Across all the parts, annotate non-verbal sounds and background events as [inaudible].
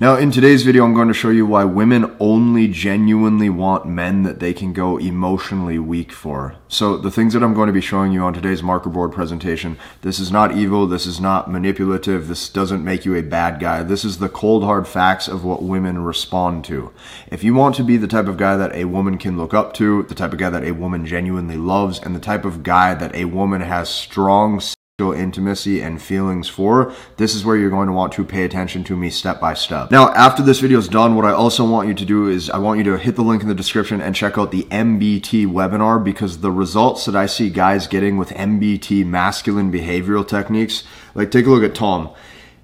Now, in today's video, I'm going to show you why women only genuinely want men that they can go emotionally weak for. So, the things that I'm going to be showing you on today's marker board presentation, this is not evil, this is not manipulative, this doesn't make you a bad guy. This is the cold hard facts of what women respond to. If you want to be the type of guy that a woman can look up to, the type of guy that a woman genuinely loves, and the type of guy that a woman has strong intimacy and feelings for, this is where you're going to want to pay attention to me step by step. Now, after this video is done, what I also want you to do is I want you to hit the link in the description and check out the MBT webinar because the results that I see guys getting with MBT masculine behavioral techniques, like take a look at Tom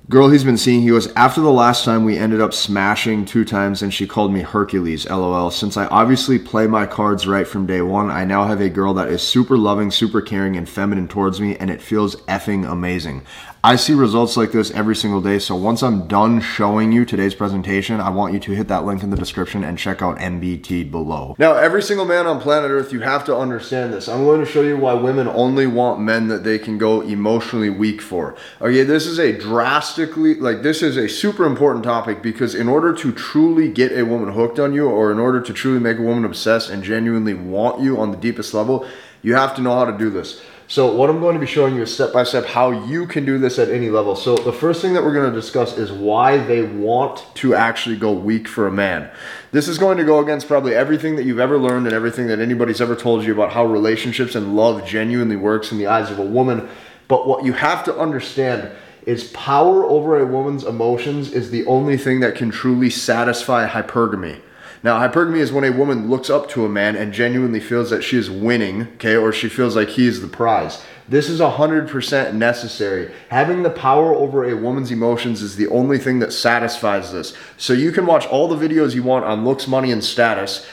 girl he's been seeing, he goes, After the last time we ended up smashing two times and she called me Hercules, lol. Since I obviously play my cards right from day one, I now have a girl that is super loving, super caring, and feminine towards me, and it feels effing amazing. I see results like this every single day. So once I'm done showing you today's presentation, I want you to hit that link in the description and check out MBT below. Now, every single man on planet Earth, you have to understand this. I'm going to show you why women only want men that they can go emotionally weak for. Okay, this is a drastically, like, this is a super important topic because in order to truly get a woman hooked on you or in order to truly make a woman obsessed and genuinely want you on the deepest level, you have to know how to do this. So what I'm going to be showing you is step by step how you can do this at any level. So the first thing that we're going to discuss is why they want to actually go weak for a man. This is going to go against probably everything that you've ever learned and everything that anybody's ever told you about how relationships and love genuinely works in the eyes of a woman. But what you have to understand is power over a woman's emotions is the only thing that can truly satisfy hypergamy. Now, hypergamy is when a woman looks up to a man and genuinely feels that she is winning, okay, or she feels like he is the prize. This is 100% necessary. Having the power over a woman's emotions is the only thing that satisfies this. So you can watch all the videos you want on looks, money, and status.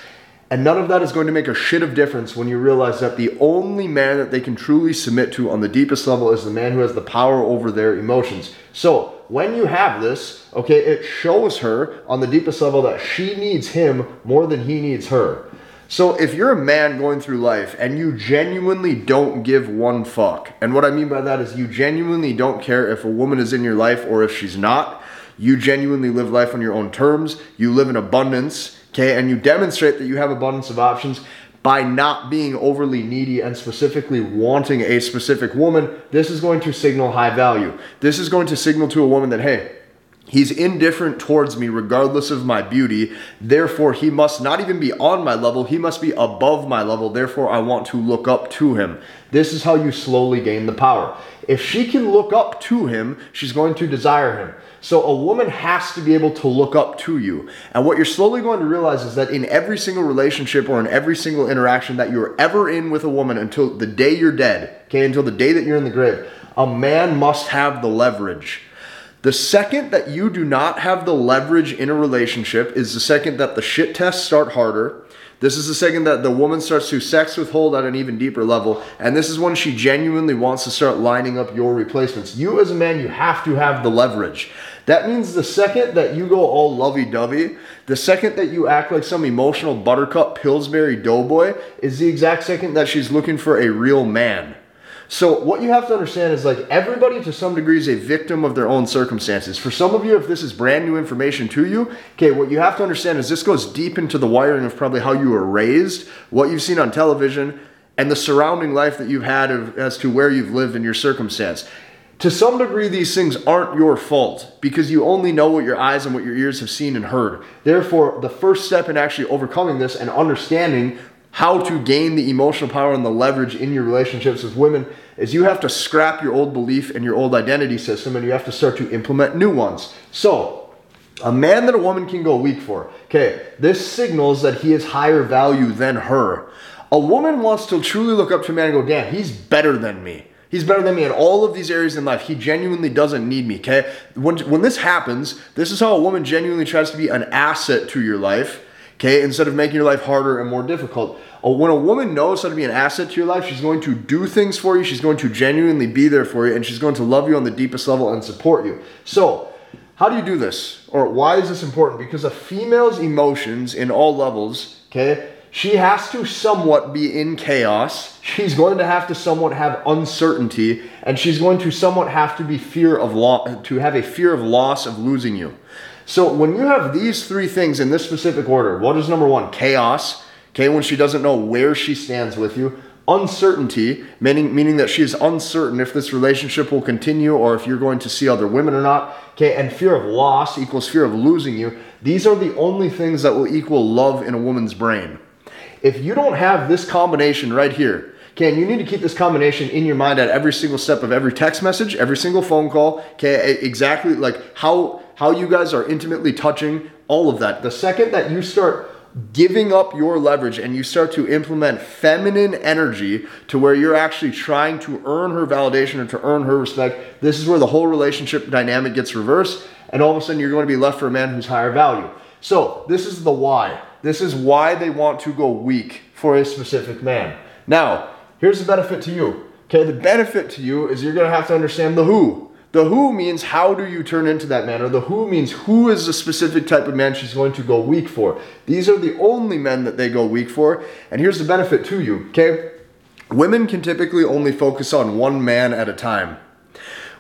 And none of that is going to make a shit of difference when you realize that the only man that they can truly submit to on the deepest level is the man who has the power over their emotions. So, when you have this, okay, it shows her on the deepest level that she needs him more than he needs her. So if you're a man going through life and you genuinely don't give one fuck, and what I mean by that is you genuinely don't care if a woman is in your life or if she's not, you genuinely live life on your own terms, you live in abundance, okay, and you demonstrate that you have abundance of options, by not being overly needy and specifically wanting a specific woman, this is going to signal high value. This is going to signal to a woman that, hey, He's indifferent towards me regardless of my beauty. Therefore, he must not even be on my level. He must be above my level. Therefore, I want to look up to him. This is how you slowly gain the power. If she can look up to him, she's going to desire him. So a woman has to be able to look up to you. And what you're slowly going to realize is that in every single relationship or in every single interaction that you're ever in with a woman until the day you're dead, okay, until the day that you're in the grave, a man must have the leverage. The second that you do not have the leverage in a relationship is the second that the shit tests start harder this is the second that the woman starts to sex withhold at an even deeper level. And this is when she genuinely wants to start lining up your replacements. You, as a man, you have to have the leverage. That means the second that you go all lovey dovey, the second that you act like some emotional buttercup Pillsbury doughboy, is the exact second that she's looking for a real man. So what you have to understand is like everybody to some degree is a victim of their own circumstances. For some of you, if this is brand new information to you, okay, what you have to understand is this goes deep into the wiring of probably how you were raised, what you've seen on television, and the surrounding life that you've had of, as to where you've lived in your circumstance. To some degree, these things aren't your fault because you only know what your eyes and what your ears have seen and heard. Therefore, the first step in actually overcoming this and understanding how to gain the emotional power and the leverage in your relationships with women is you have to scrap your old belief and your old identity system and you have to start to implement new ones. So, a man that a woman can go weak for. Okay, this signals that he is higher value than her. A woman wants to truly look up to a man and go, damn, he's better than me. He's better than me in all of these areas in life. He genuinely doesn't need me, okay? When, when this happens, this is how a woman genuinely tries to be an asset to your life okay? Instead of making your life harder and more difficult. When a woman knows how to be an asset to your life, she's going to do things for you, she's going to genuinely be there for you, and she's going to love you on the deepest level and support you. So, how do you do this? Or why is this important? Because a female's emotions in all levels, okay, she has to somewhat be in chaos. She's going to have to somewhat have uncertainty, and she's going to somewhat have to be fear of loss, to have a fear of loss of losing you. So when you have these three things in this specific order, what is number one? Chaos. Okay, when she doesn't know where she stands with you. Uncertainty, meaning meaning that she is uncertain if this relationship will continue or if you're going to see other women or not. Okay, and fear of loss equals fear of losing you. These are the only things that will equal love in a woman's brain. If you don't have this combination right here, okay, you need to keep this combination in your mind at every single step of every text message, every single phone call, okay, exactly like how how you guys are intimately touching, all of that. The second that you start giving up your leverage and you start to implement feminine energy to where you're actually trying to earn her validation or to earn her respect, this is where the whole relationship dynamic gets reversed. And all of a sudden, you're going to be left for a man who's higher value. So, this is the why. This is why they want to go weak for a specific man. Now, here's the benefit to you. Okay, the benefit to you is you're going to have to understand the who. The who means how do you turn into that man, or the who means who is the specific type of man she's going to go weak for. These are the only men that they go weak for, and here's the benefit to you, okay? Women can typically only focus on one man at a time,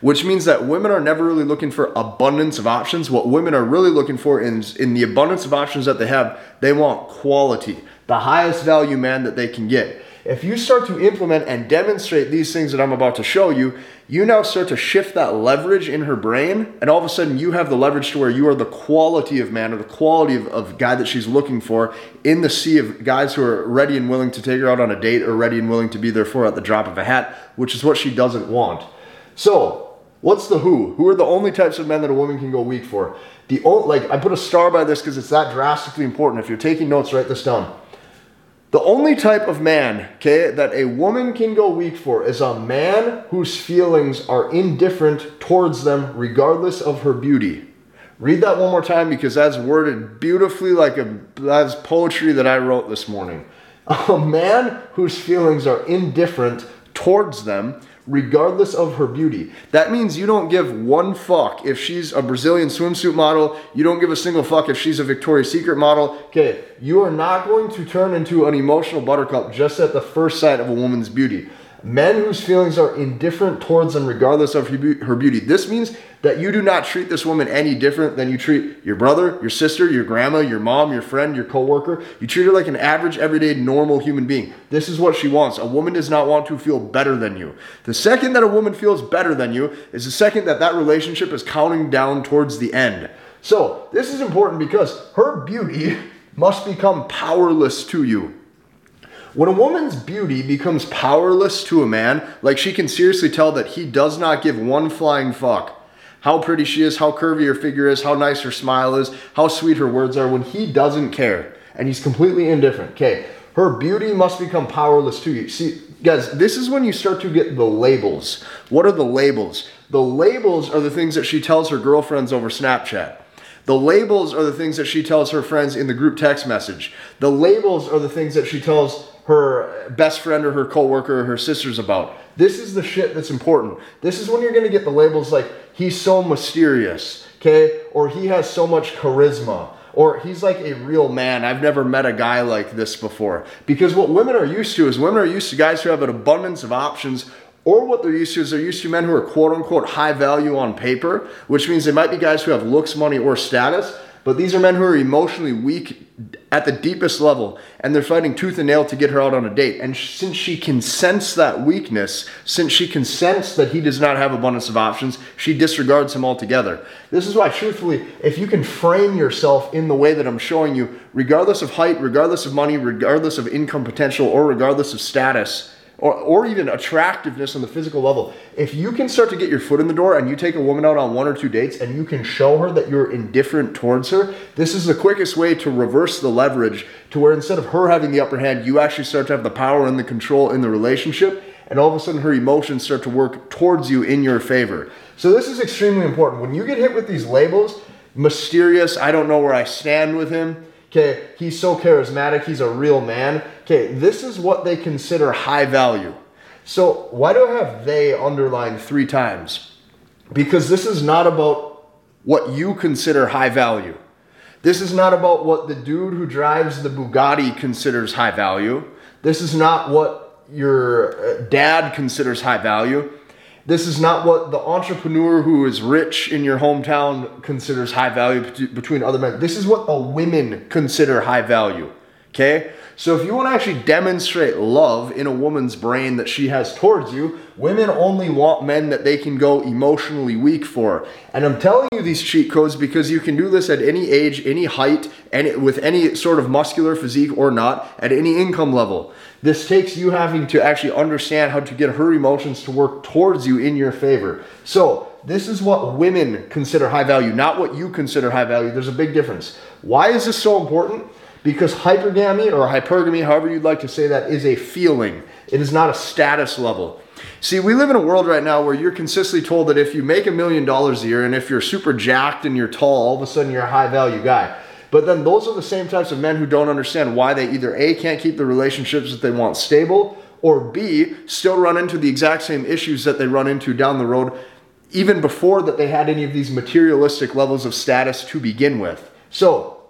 which means that women are never really looking for abundance of options. What women are really looking for is in the abundance of options that they have, they want quality, the highest value man that they can get. If you start to implement and demonstrate these things that I'm about to show you, you now start to shift that leverage in her brain, and all of a sudden you have the leverage to where you are the quality of man or the quality of, of guy that she's looking for in the sea of guys who are ready and willing to take her out on a date or ready and willing to be there for at the drop of a hat, which is what she doesn't want. So, what's the who? Who are the only types of men that a woman can go weak for? The only, like I put a star by this because it's that drastically important. If you're taking notes, write this down. The only type of man, okay, that a woman can go weak for is a man whose feelings are indifferent towards them regardless of her beauty. Read that one more time because that's worded beautifully like a that's poetry that I wrote this morning. [laughs] A man whose feelings are indifferent towards them regardless of her beauty. That means you don't give one fuck if she's a Brazilian swimsuit model. You don't give a single fuck if she's a Victoria's Secret model. Okay, you are not going to turn into an emotional buttercup just at the first sight of a woman's beauty. Men whose feelings are indifferent towards them regardless of her beauty. This means that you do not treat this woman any different than you treat your brother, your sister, your grandma, your mom, your friend, your coworker. You treat her like an average, everyday, normal human being. This is what she wants. A woman does not want to feel better than you. The second that a woman feels better than you is the second that that relationship is counting down towards the end. So, this is important because her beauty must become powerless to you. When a woman's beauty becomes powerless to a man, like she can seriously tell that he does not give one flying fuck how pretty she is, how curvy her figure is, how nice her smile is, how sweet her words are, when he doesn't care and he's completely indifferent. Okay, her beauty must become powerless to you. See, guys, this is when you start to get the labels. What are the labels? The labels are the things that she tells her girlfriends over Snapchat. The labels are the things that she tells her friends in the group text message. The labels are the things that she tells her best friend or her coworker or her sisters about. This is the shit that's important. This is when you're going to get the labels like he's so mysterious, okay? Or he has so much charisma. Or he's like a real man. I've never met a guy like this before. Because what women are used to is women are used to guys who have an abundance of options or what they're used to is they're used to men who are quote unquote high value on paper, which means they might be guys who have looks, money, or status, but these are men who are emotionally weak at the deepest level, and they're fighting tooth and nail to get her out on a date. And since she can sense that weakness, since she can sense that he does not have abundance of options, she disregards him altogether. This is why, truthfully, if you can frame yourself in the way that I'm showing you, regardless of height, regardless of money, regardless of income potential, or regardless of status, or, or even attractiveness on the physical level. If you can start to get your foot in the door and you take a woman out on one or two dates and you can show her that you're indifferent towards her, this is the quickest way to reverse the leverage to where instead of her having the upper hand, you actually start to have the power and the control in the relationship. And all of a sudden, her emotions start to work towards you in your favor. So, this is extremely important. When you get hit with these labels, mysterious, I don't know where I stand with him, Okay, he's so charismatic, he's a real man. Okay, this is what they consider high value. So, why do I have they underlined three times? Because this is not about what you consider high value. This is not about what the dude who drives the Bugatti considers high value. This is not what your uh, dad considers high value. This is not what the entrepreneur who is rich in your hometown considers high value between other men. This is what the women consider high value. Okay? So if you want to actually demonstrate love in a woman's brain that she has towards you, women only want men that they can go emotionally weak for. And I'm telling you these cheat codes because you can do this at any age, any height, and with any sort of muscular physique or not, at any income level. This takes you having to actually understand how to get her emotions to work towards you in your favor. So, this is what women consider high value, not what you consider high value. There's a big difference. Why is this so important? Because hypergamy or hypergamy, however you'd like to say that, is a feeling. It is not a status level. See, we live in a world right now where you're consistently told that if you make a million dollars a year and if you're super jacked and you're tall, all of a sudden you're a high value guy. But then those are the same types of men who don't understand why they either A, can't keep the relationships that they want stable, or B, still run into the exact same issues that they run into down the road, even before that they had any of these materialistic levels of status to begin with. So,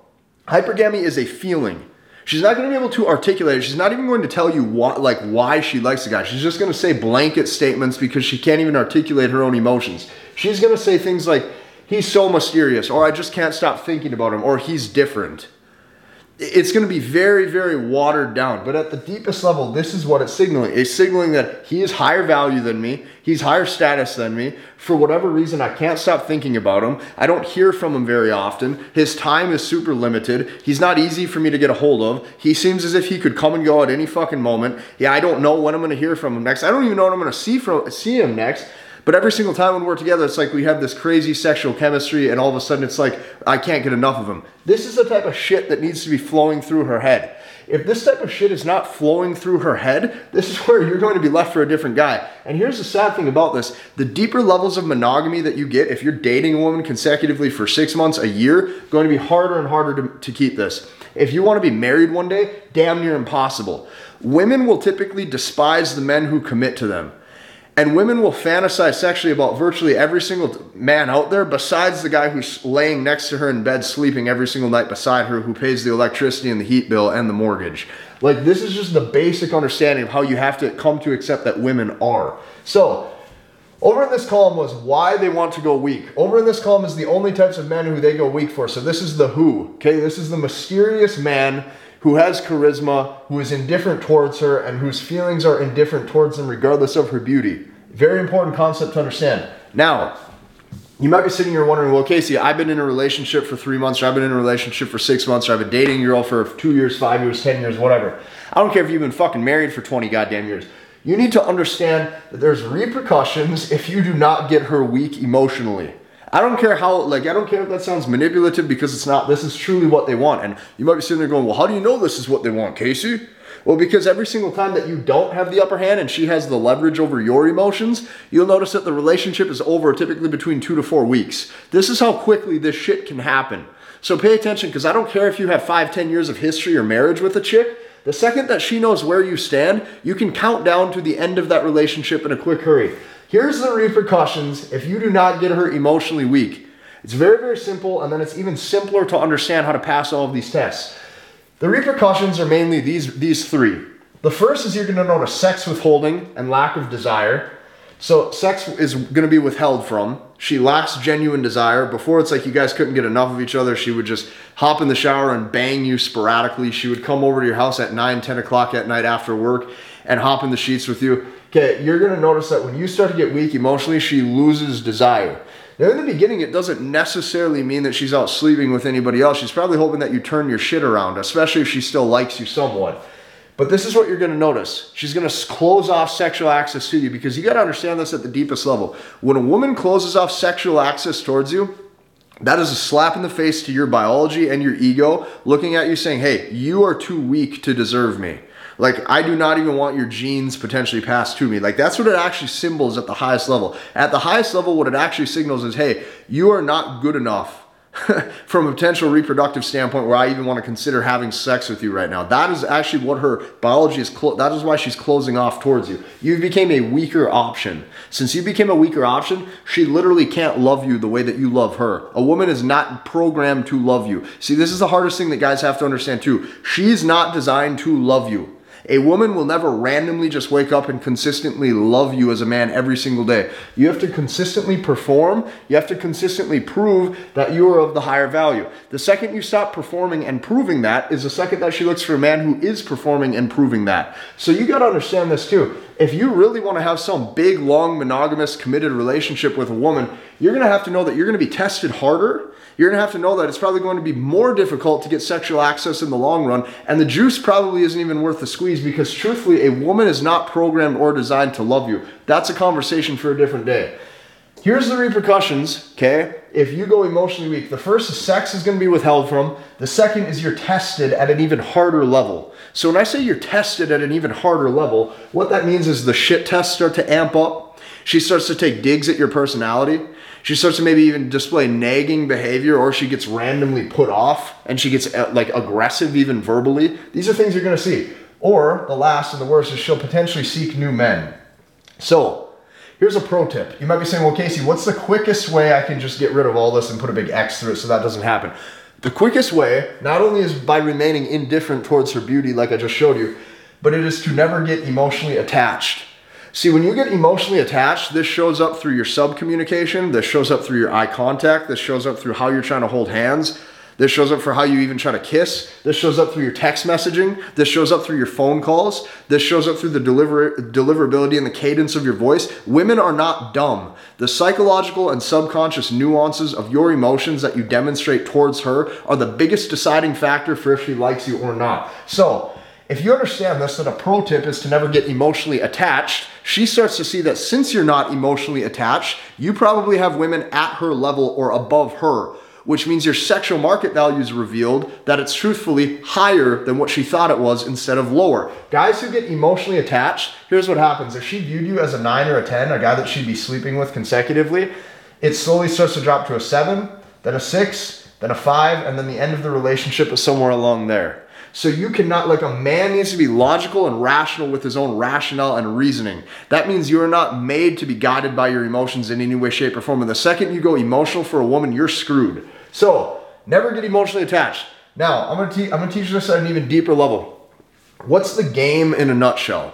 Hypergamy is a feeling. She's not going to be able to articulate it. She's not even going to tell you what, like why she likes the guy. She's just going to say blanket statements because she can't even articulate her own emotions. She's going to say things like, "He's so mysterious," or "I just can't stop thinking about him," or "He's different." It's going to be very, very watered down. But at the deepest level, this is what it's signaling. It's signaling that he is higher value than me. He's higher status than me. For whatever reason, I can't stop thinking about him. I don't hear from him very often. His time is super limited. He's not easy for me to get a hold of. He seems as if he could come and go at any fucking moment. Yeah, I don't know when I'm going to hear from him next. I don't even know when I'm going to see from see him next. But every single time when we're together, it's like we have this crazy sexual chemistry, and all of a sudden it's like, I can't get enough of him. This is the type of shit that needs to be flowing through her head. If this type of shit is not flowing through her head, this is [laughs] where you're going to be left for a different guy. And here's the sad thing about this the deeper levels of monogamy that you get, if you're dating a woman consecutively for six months, a year, going to be harder and harder to, to keep this. If you want to be married one day, damn near impossible. Women will typically despise the men who commit to them. And women will fantasize sexually about virtually every single man out there, besides the guy who's laying next to her in bed, sleeping every single night beside her, who pays the electricity and the heat bill and the mortgage. Like, this is just the basic understanding of how you have to come to accept that women are. So, over in this column was why they want to go weak. Over in this column is the only types of men who they go weak for. So, this is the who. Okay, this is the mysterious man who has charisma, who is indifferent towards her, and whose feelings are indifferent towards them regardless of her beauty. Very important concept to understand. Now, you might be sitting here wondering, well, Casey, I've been in a relationship for three months, or I've been in a relationship for six months, or I've been dating a girl for two years, five years, 10 years, whatever. I don't care if you've been fucking married for 20 goddamn years. You need to understand that there's repercussions if you do not get her weak emotionally. I don't care how, like, I don't care if that sounds manipulative because it's not. This is truly what they want. And you might be sitting there going, well, how do you know this is what they want, Casey? Well, because every single time that you don't have the upper hand and she has the leverage over your emotions, you'll notice that the relationship is over typically between two to four weeks. This is how quickly this shit can happen. So pay attention because I don't care if you have five, ten years of history or marriage with a chick. The second that she knows where you stand, you can count down to the end of that relationship in a quick hurry. Here's the repercussions if you do not get her emotionally weak. It's very, very simple, and then it's even simpler to understand how to pass all of these tests. The repercussions are mainly these, these three. The first is you're to notice sex withholding and lack of desire. So, sex is to be withheld from. She lacks genuine desire. Before, it's like you guys couldn't get enough of each other. She would just hop in the shower and bang you sporadically. She would come over to your house at 9, 10 o'clock at night after work and hop in the sheets with you. Okay, you're gonna notice that when you start to get weak emotionally, she loses desire. Now, in the beginning, it doesn't necessarily mean that she's out sleeping with anybody else. She's probably hoping that you turn your shit around, especially if she still likes you somewhat. But this is what you're gonna notice. She's gonna close off sexual access to you because you gotta understand this at the deepest level. When a woman closes off sexual access towards you, that is a slap in the face to your biology and your ego looking at you saying, hey, you are too weak to deserve me. Like, I do not even want your genes potentially passed to me. Like, that's what it actually symbols at the highest level. At the highest level, what it actually signals is, hey, you are not good enough [laughs] from a potential reproductive standpoint where I even want to consider having sex with you right now. That is actually what her biology is. Clo- that is why she's closing off towards you. You became a weaker option. Since you became a weaker option, she literally can't love you the way that you love her. A woman is not programmed to love you. See, this is the hardest thing that guys have to understand too. She's not designed to love you. A woman will never randomly just wake up and consistently love you as a man every single day. You have to consistently perform, you have to consistently prove that you are of the higher value. The second you stop performing and proving that is the second that she looks for a man who is performing and proving that. So you got to understand this too. If you really want to have some big, long, monogamous, committed relationship with a woman, you're going to have to know that you're going to be tested harder you're going to have to know that it's probably going to be more difficult to get sexual access in the long run. And the juice probably isn't even worth the squeeze because, truthfully, a woman is not programmed or designed to love you. That's a conversation for a different day. Here's the repercussions, okay? If you go emotionally weak, the first is sex is going to be withheld from. The second is you're tested at an even harder level. So when I say you're tested at an even harder level, what that means is the shit tests start to amp up. She starts to take digs at your personality. She starts to maybe even display nagging behavior, or she gets randomly put off and she gets uh, like aggressive, even verbally. These are things you're going to see. Or the last and the worst is she'll potentially seek new men. So, here's a pro tip. You might be saying, well, Casey, what's the quickest way I can just get rid of all this and put a big X through it so that doesn't happen? The quickest way, not only is by remaining indifferent towards her beauty, like I just showed you, but it is to never get emotionally attached. See, when you get emotionally attached, this shows up through your sub communication, this shows up through your eye contact, this shows up through how you're trying to hold hands. This shows up for how you even try to kiss. This shows up through your text messaging. This shows up through your phone calls. This shows up through the deliver- deliverability and the cadence of your voice. Women are not dumb. The psychological and subconscious nuances of your emotions that you demonstrate towards her are the biggest deciding factor for if she likes you or not. So, if you understand this, that a pro tip is to never get emotionally attached, she starts to see that since you're not emotionally attached, you probably have women at her level or above her, which means your sexual market value is revealed that it's truthfully higher than what she thought it was instead of lower. Guys who get emotionally attached, here's what happens. If she viewed you as a nine or a 10, a guy that she'd be sleeping with consecutively, it slowly starts to drop to a seven, then a six, then a five, and then the end of the relationship is somewhere along there. So you cannot, like a man needs to be logical and rational with his own rationale and reasoning. That means you are not made to be guided by your emotions in any way, shape, or form. And the second you go emotional for a woman, you're screwed. So never get emotionally attached. Now, I'm gonna, te- I'm gonna teach this at an even deeper level. What's the game in a nutshell?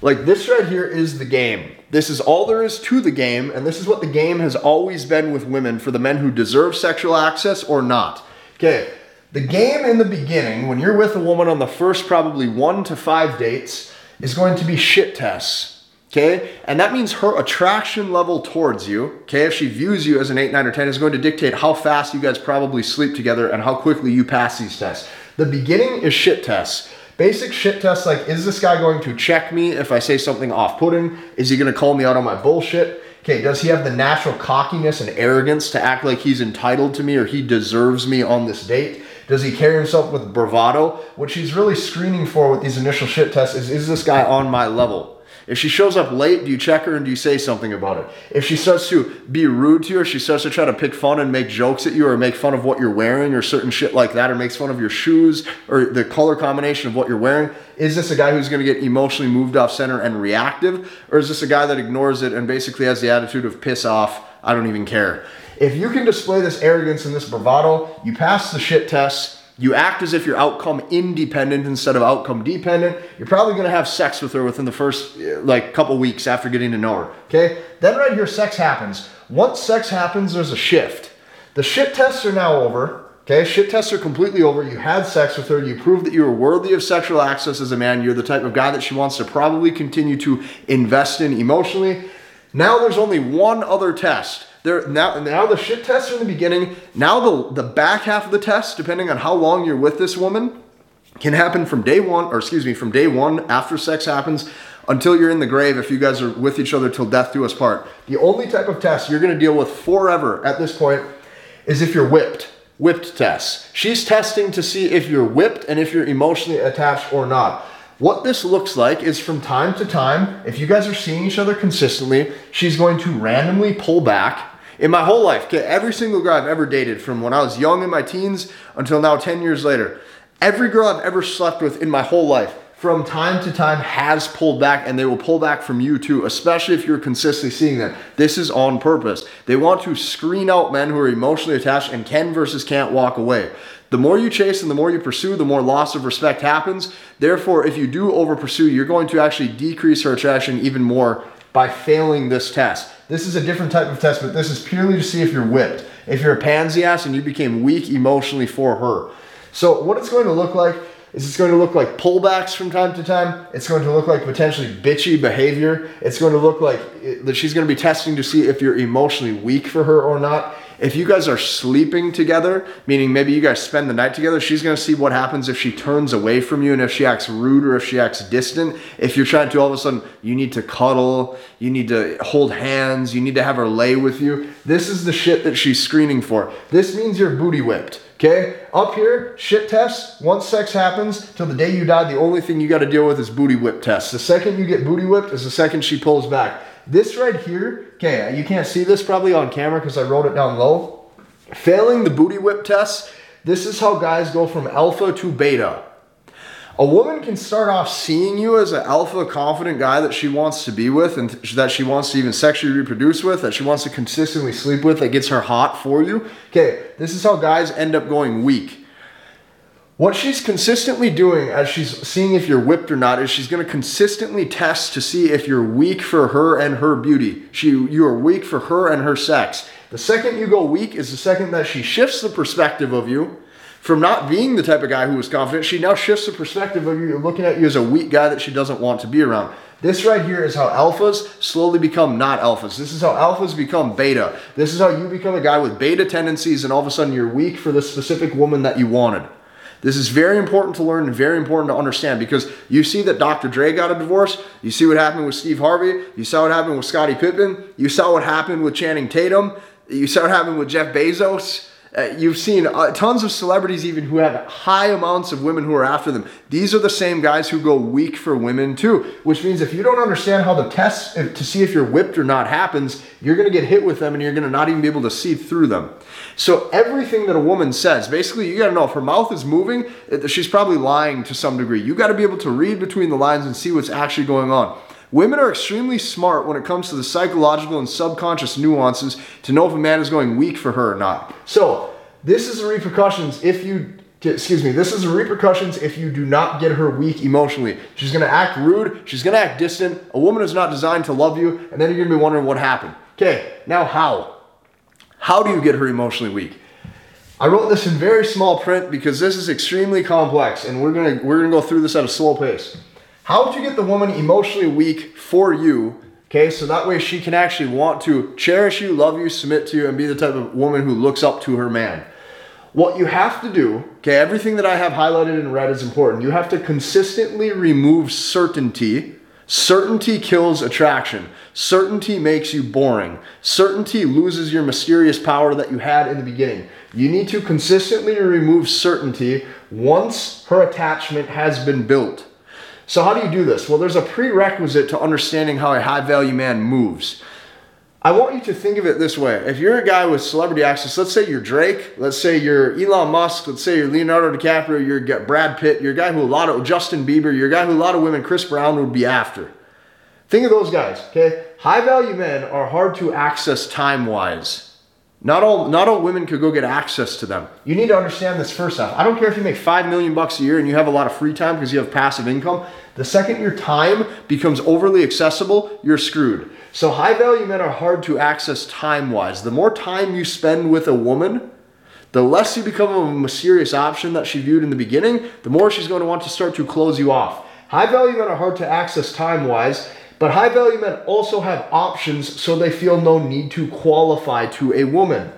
Like this right here is the game. This is all there is to the game, and this is what the game has always been with women for the men who deserve sexual access or not. Okay, the game in the beginning, when you're with a woman on the first probably one to five dates, is going to be shit tests. Okay? And that means her attraction level towards you, okay, if she views you as an 8, 9, or 10, is going to dictate how fast you guys probably sleep together and how quickly you pass these tests. The beginning is shit tests. Basic shit tests like, is this guy going to check me if I say something off putting? Is he to call me out on my bullshit? Okay, does he have the natural cockiness and arrogance to act like he's entitled to me or he deserves me on this date? Does he carry himself with bravado? What she's really screening for with these initial shit tests is is this guy on my level? If she shows up late, do you check her and do you say something about it? If she starts to be rude to you, or she starts to try to pick fun and make jokes at you, or make fun of what you're wearing, or certain shit like that, or makes fun of your shoes, or the color combination of what you're wearing, is this a guy who's going to get emotionally moved off center and reactive? Or is this a guy that ignores it and basically has the attitude of piss off, I don't even care? If you can display this arrogance and this bravado, you pass the shit test. You act as if you're outcome independent instead of outcome dependent. You're probably going to have sex with her within the first uh, like couple weeks after getting to know her. Okay? Then right here sex happens. Once sex happens, there's a shift. The shit tests are now over. Okay, shit tests are completely over. You had sex with her. You proved that you were worthy of sexual access as a man. You're the type of guy that she wants to probably continue to invest in emotionally. Now there's only one other test now now the shit tests are in the beginning. Now the the back half of the test, depending on how long you're with this woman, can happen from day one, or excuse me, from day one after sex happens until you're in the grave if you guys are with each other till death do us part. The only type of test you're gonna deal with forever at this point is if you're whipped. Whipped tests. She's testing to see if you're whipped and if you're emotionally attached or not. What this looks like is from time to time, if you guys are seeing each other consistently, she's going to randomly pull back. In my whole life, every single girl I've ever dated, from when I was young in my teens until now 10 years later, every girl I've ever slept with in my whole life, from time to time has pulled back and they will pull back from you too, especially if you're consistently seeing them. This is on purpose. They want to screen out men who are emotionally attached and can versus can't walk away. The more you chase and the more you pursue, the more loss of respect happens. Therefore, if you do over pursue, you're going to actually decrease her attraction even more by failing this test. This is a different type of test, but this is purely to see if you're whipped. If you're a pansy ass and you became weak emotionally for her. So, what it's going to look like is it's going to look like pullbacks from time to time. It's going to look like potentially bitchy behavior. It's going to look like eh, that she's going to be testing to see if you're emotionally weak for her or not. If you guys are sleeping together, meaning maybe you guys spend the night together, she's to see what happens if she turns away from you and if she acts rude or if she acts distant. If you're trying to all of a sudden, you need to cuddle, you need to hold hands, you need to have her lay with you. This is the shit that she's screening for. This means you're booty whipped. Okay, up here, shit tests. Once sex happens, till the day you die, the only thing you got to deal with is booty whip tests. The second you get booty whipped is the second she pulls back. This right here, okay, you can't see this probably on camera because I wrote it down low. Failing the booty whip test, this is how guys go from alpha to beta. A woman can start off seeing you as an alpha confident guy that she wants to be with and that she wants to even sexually reproduce with, that she wants to consistently sleep with, that gets her hot for you. Okay, this is how guys end up going weak. What she's consistently doing as she's seeing if you're whipped or not is she's going to consistently test to see if you're weak for her and her beauty. She you are weak for her and her sex. The second you go weak is the second that she shifts the perspective of you from not being the type of guy who was confident, she now shifts the perspective of you looking at you as a weak guy that she doesn't want to be around. This right here is how alphas slowly become not alphas. This is how alphas become beta. This is how you become a guy with beta tendencies and all of a sudden you're weak for the specific woman that you wanted. This is very important to learn and very important to understand because you see that Dr. Dre got a divorce. You see what happened with Steve Harvey. You saw what happened with Scottie Pippen. You saw what happened with Channing Tatum. You saw what happened with Jeff Bezos. Uh, you've seen uh, tons of celebrities even who have high amounts of women who are after them. These are the same guys who go weak for women too, which means if you don't understand how the test to see if you're whipped or not happens, you're going to get hit with them and you're going to not even be able to see through them. So everything that a woman says, basically you got to know if her mouth is moving, she's probably lying to some degree. You got to be able to read between the lines and see what's actually going on. Women are extremely smart when it comes to the psychological and subconscious nuances to know if a man is going weak for her or not. So, this is the repercussions if you excuse me, this is the repercussions if you do not get her weak emotionally. She's gonna act rude, she's gonna act distant. A woman is not designed to love you, and then you're gonna be wondering what happened. Okay, now how? How do you get her emotionally weak? I wrote this in very small print because this is extremely complex and we're gonna we're gonna go through this at a slow pace. How to get the woman emotionally weak for you, okay, so that way she can actually want to cherish you, love you, submit to you, and be the type of woman who looks up to her man. What you have to do, okay, everything that I have highlighted in red is important. You have to consistently remove certainty. Certainty kills attraction. Certainty makes you boring. Certainty loses your mysterious power that you had in the beginning. You need to consistently remove certainty once her attachment has been built. So, how do you do this? Well, there's a prerequisite to understanding how a high value man moves. I want you to think of it this way. If you're a guy with celebrity access, let's say you're Drake, let's say you're Elon Musk, let's say you're Leonardo DiCaprio, you're Brad Pitt, you're a guy who a lot of Justin Bieber, you're a guy who a lot of women, Chris Brown would be after. Think of those guys, okay? High value men are hard to access time wise. Not all not all women could go get access to them. You need to understand this first off. I don't care if you make 5 million bucks a year and you have a lot of free time because you have passive income. The second your time becomes overly accessible, you're screwed. So high value men are hard to access time-wise. The more time you spend with a woman, the less you become a mysterious option that she viewed in the beginning, the more she's going to want to start to close you off. High value men are hard to access time-wise but high value men also have options so they feel no need to qualify to a woman.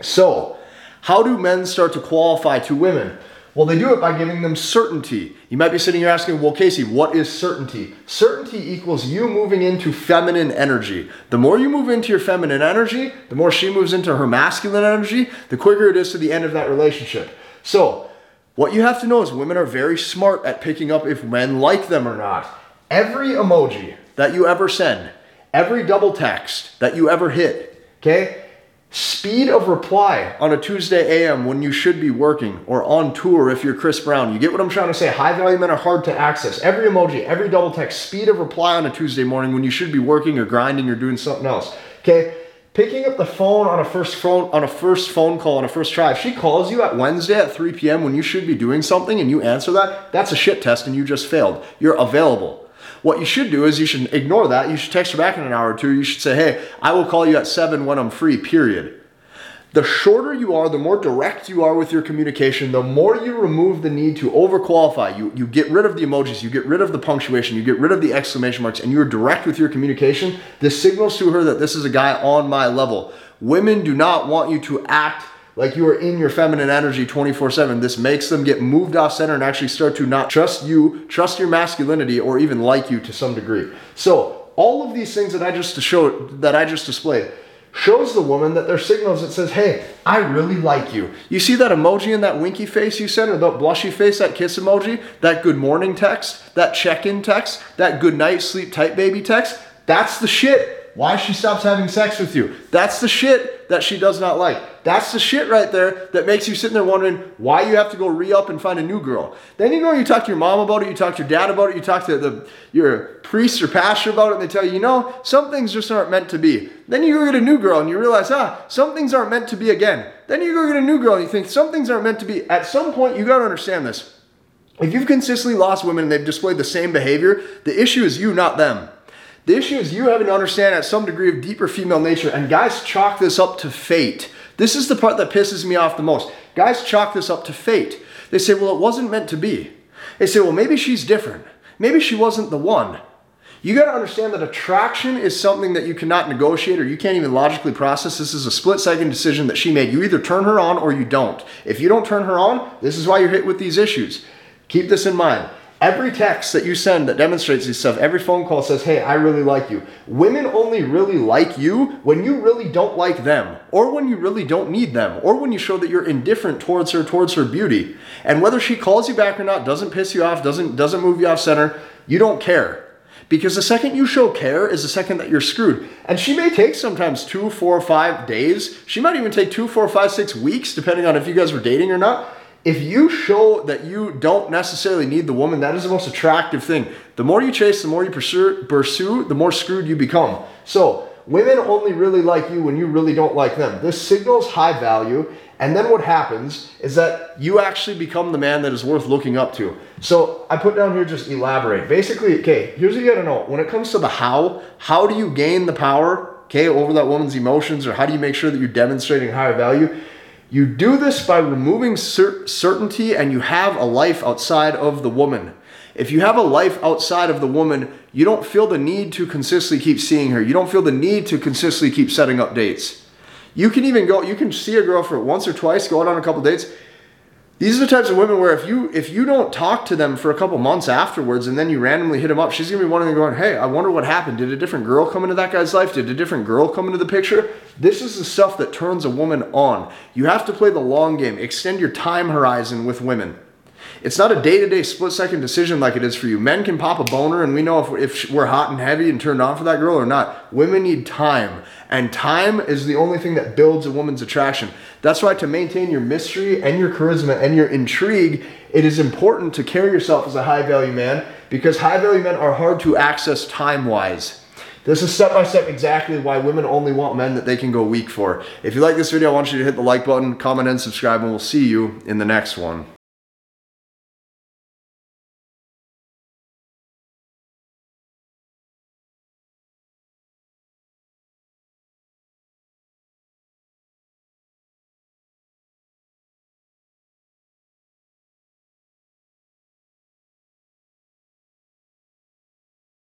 So, how do men start to qualify to women? Well, they do it by giving them certainty. You might be sitting here asking, well, Casey, what is certainty? Certainty equals you moving into feminine energy. The more you move into your feminine energy, the more she moves into her masculine energy, the quicker it is to the end of that relationship. So, what you have to know is women are very smart at picking up if men like them or not. Every emoji, that you ever send, every double text that you ever hit, okay? Speed of reply on a Tuesday AM when you should be working or on tour if you're Chris Brown. You get what I'm trying to say? High value men are hard to access. Every emoji, every double text, speed of reply on a Tuesday morning when you should be working or grinding or doing something else. Okay? picking up the phone on a first phone on a first phone call on a first try. If she calls you at Wednesday at 3 p.m. when you should be doing something and you answer that, that's a shit test and you just failed. You're available. What you should do is you should ignore that. You should text her back in an hour or two. You should say, hey, I will call you at 7 when I'm free, period. The shorter you are, the more direct you are with your communication, the more you remove the need to overqualify. You, you get rid of the emojis, you get rid of the punctuation, you get rid of the exclamation marks, and you're direct with your communication. This signals to her that this is a guy on my level. Women do not want you to act like you are in your feminine energy 24 7. This makes them get moved off center and actually start to not trust you, trust your masculinity, or even like you to some degree. So, all of these things that I just showed, that I just displayed, shows the woman that there's signals that says, hey, I really like you. You see that emoji and that winky face you sent, or that blushy face, that kiss emoji, that good morning text, that check-in text, that good night, sleep tight baby text? That's the shit why she stops having sex with you. That's the shit that she does not like. That's the shit right there that makes you sitting there wondering why you have to go re up and find a new girl. Then you go, you talk to your mom about it, you talk to your dad about it, you talk to the, your priest or pastor about it, and they tell you, you know, some things just aren't meant to be. Then you go get a new girl and you realize, ah, some things aren't meant to be again. Then you go get a new girl and you think some things aren't meant to be. At some point, you got to understand this. If you've consistently lost women and they've displayed the same behavior, the issue is you, not them. The issue is you having to understand at some degree of deeper female nature, and guys chalk this up to fate. This is the part that pisses me off the most. Guys chalk this up to fate. They say, well, it wasn't meant to be. They say, well, maybe she's different. Maybe she wasn't the one. You got to understand that attraction is something that you cannot negotiate or you can't even logically process. This is a split second decision that she made. You either turn her on or you don't. If you don't turn her on, this is why you're hit with these issues. Keep this in mind. Every text that you send that demonstrates this stuff, every phone call says, Hey, I really like you. Women only really like you when you really don't like them, or when you really don't need them, or when you show that you're indifferent towards her, towards her beauty. And whether she calls you back or not doesn't piss you off, doesn't, doesn't move you off center, you don't care. Because the second you show care is the second that you're screwed. And she may take sometimes two, four, five days. She might even take two, four, five, six weeks, depending on if you guys were dating or not if you show that you don't necessarily need the woman, that is the most attractive thing. The more you chase, the more you pursue, pursue, the more screwed you become. So, women only really like you when you really don't like them. This signals high value, and then what happens is that you actually become the man that is worth looking up to. So, I put down here just elaborate. Basically, okay, here's what you gotta know. When it comes to the how, how do you gain the power, okay, over that woman's emotions, or how do you make sure that you're demonstrating higher value? You do this by removing cer- certainty and you have a life outside of the woman. If you have a life outside of the woman, you don't feel the need to consistently keep seeing her. You don't feel the need to consistently keep setting up dates. You can even go, you can see a girl for once or twice, go out on a couple dates, these are the types of women where if you if you don't talk to them for a couple months afterwards and then you randomly hit them up, she's gonna be wondering, going, "Hey, I wonder what happened. Did a different girl come into that guy's life? Did a different girl come into the picture?" This is the stuff that turns a woman on. You have to play the long game. Extend your time horizon with women. It's not a day to day split second decision like it is for you. Men can pop a boner and we know if, if we're hot and heavy and turned on for that girl or not. Women need time. And time is the only thing that builds a woman's attraction. That's why to maintain your mystery and your charisma and your intrigue, it is important to carry yourself as a high value man because high value men are hard to access time wise. This is step by step exactly why women only want men that they can go weak for. If you like this video, I want you to hit the like button, comment, and subscribe, and we'll see you in the next one.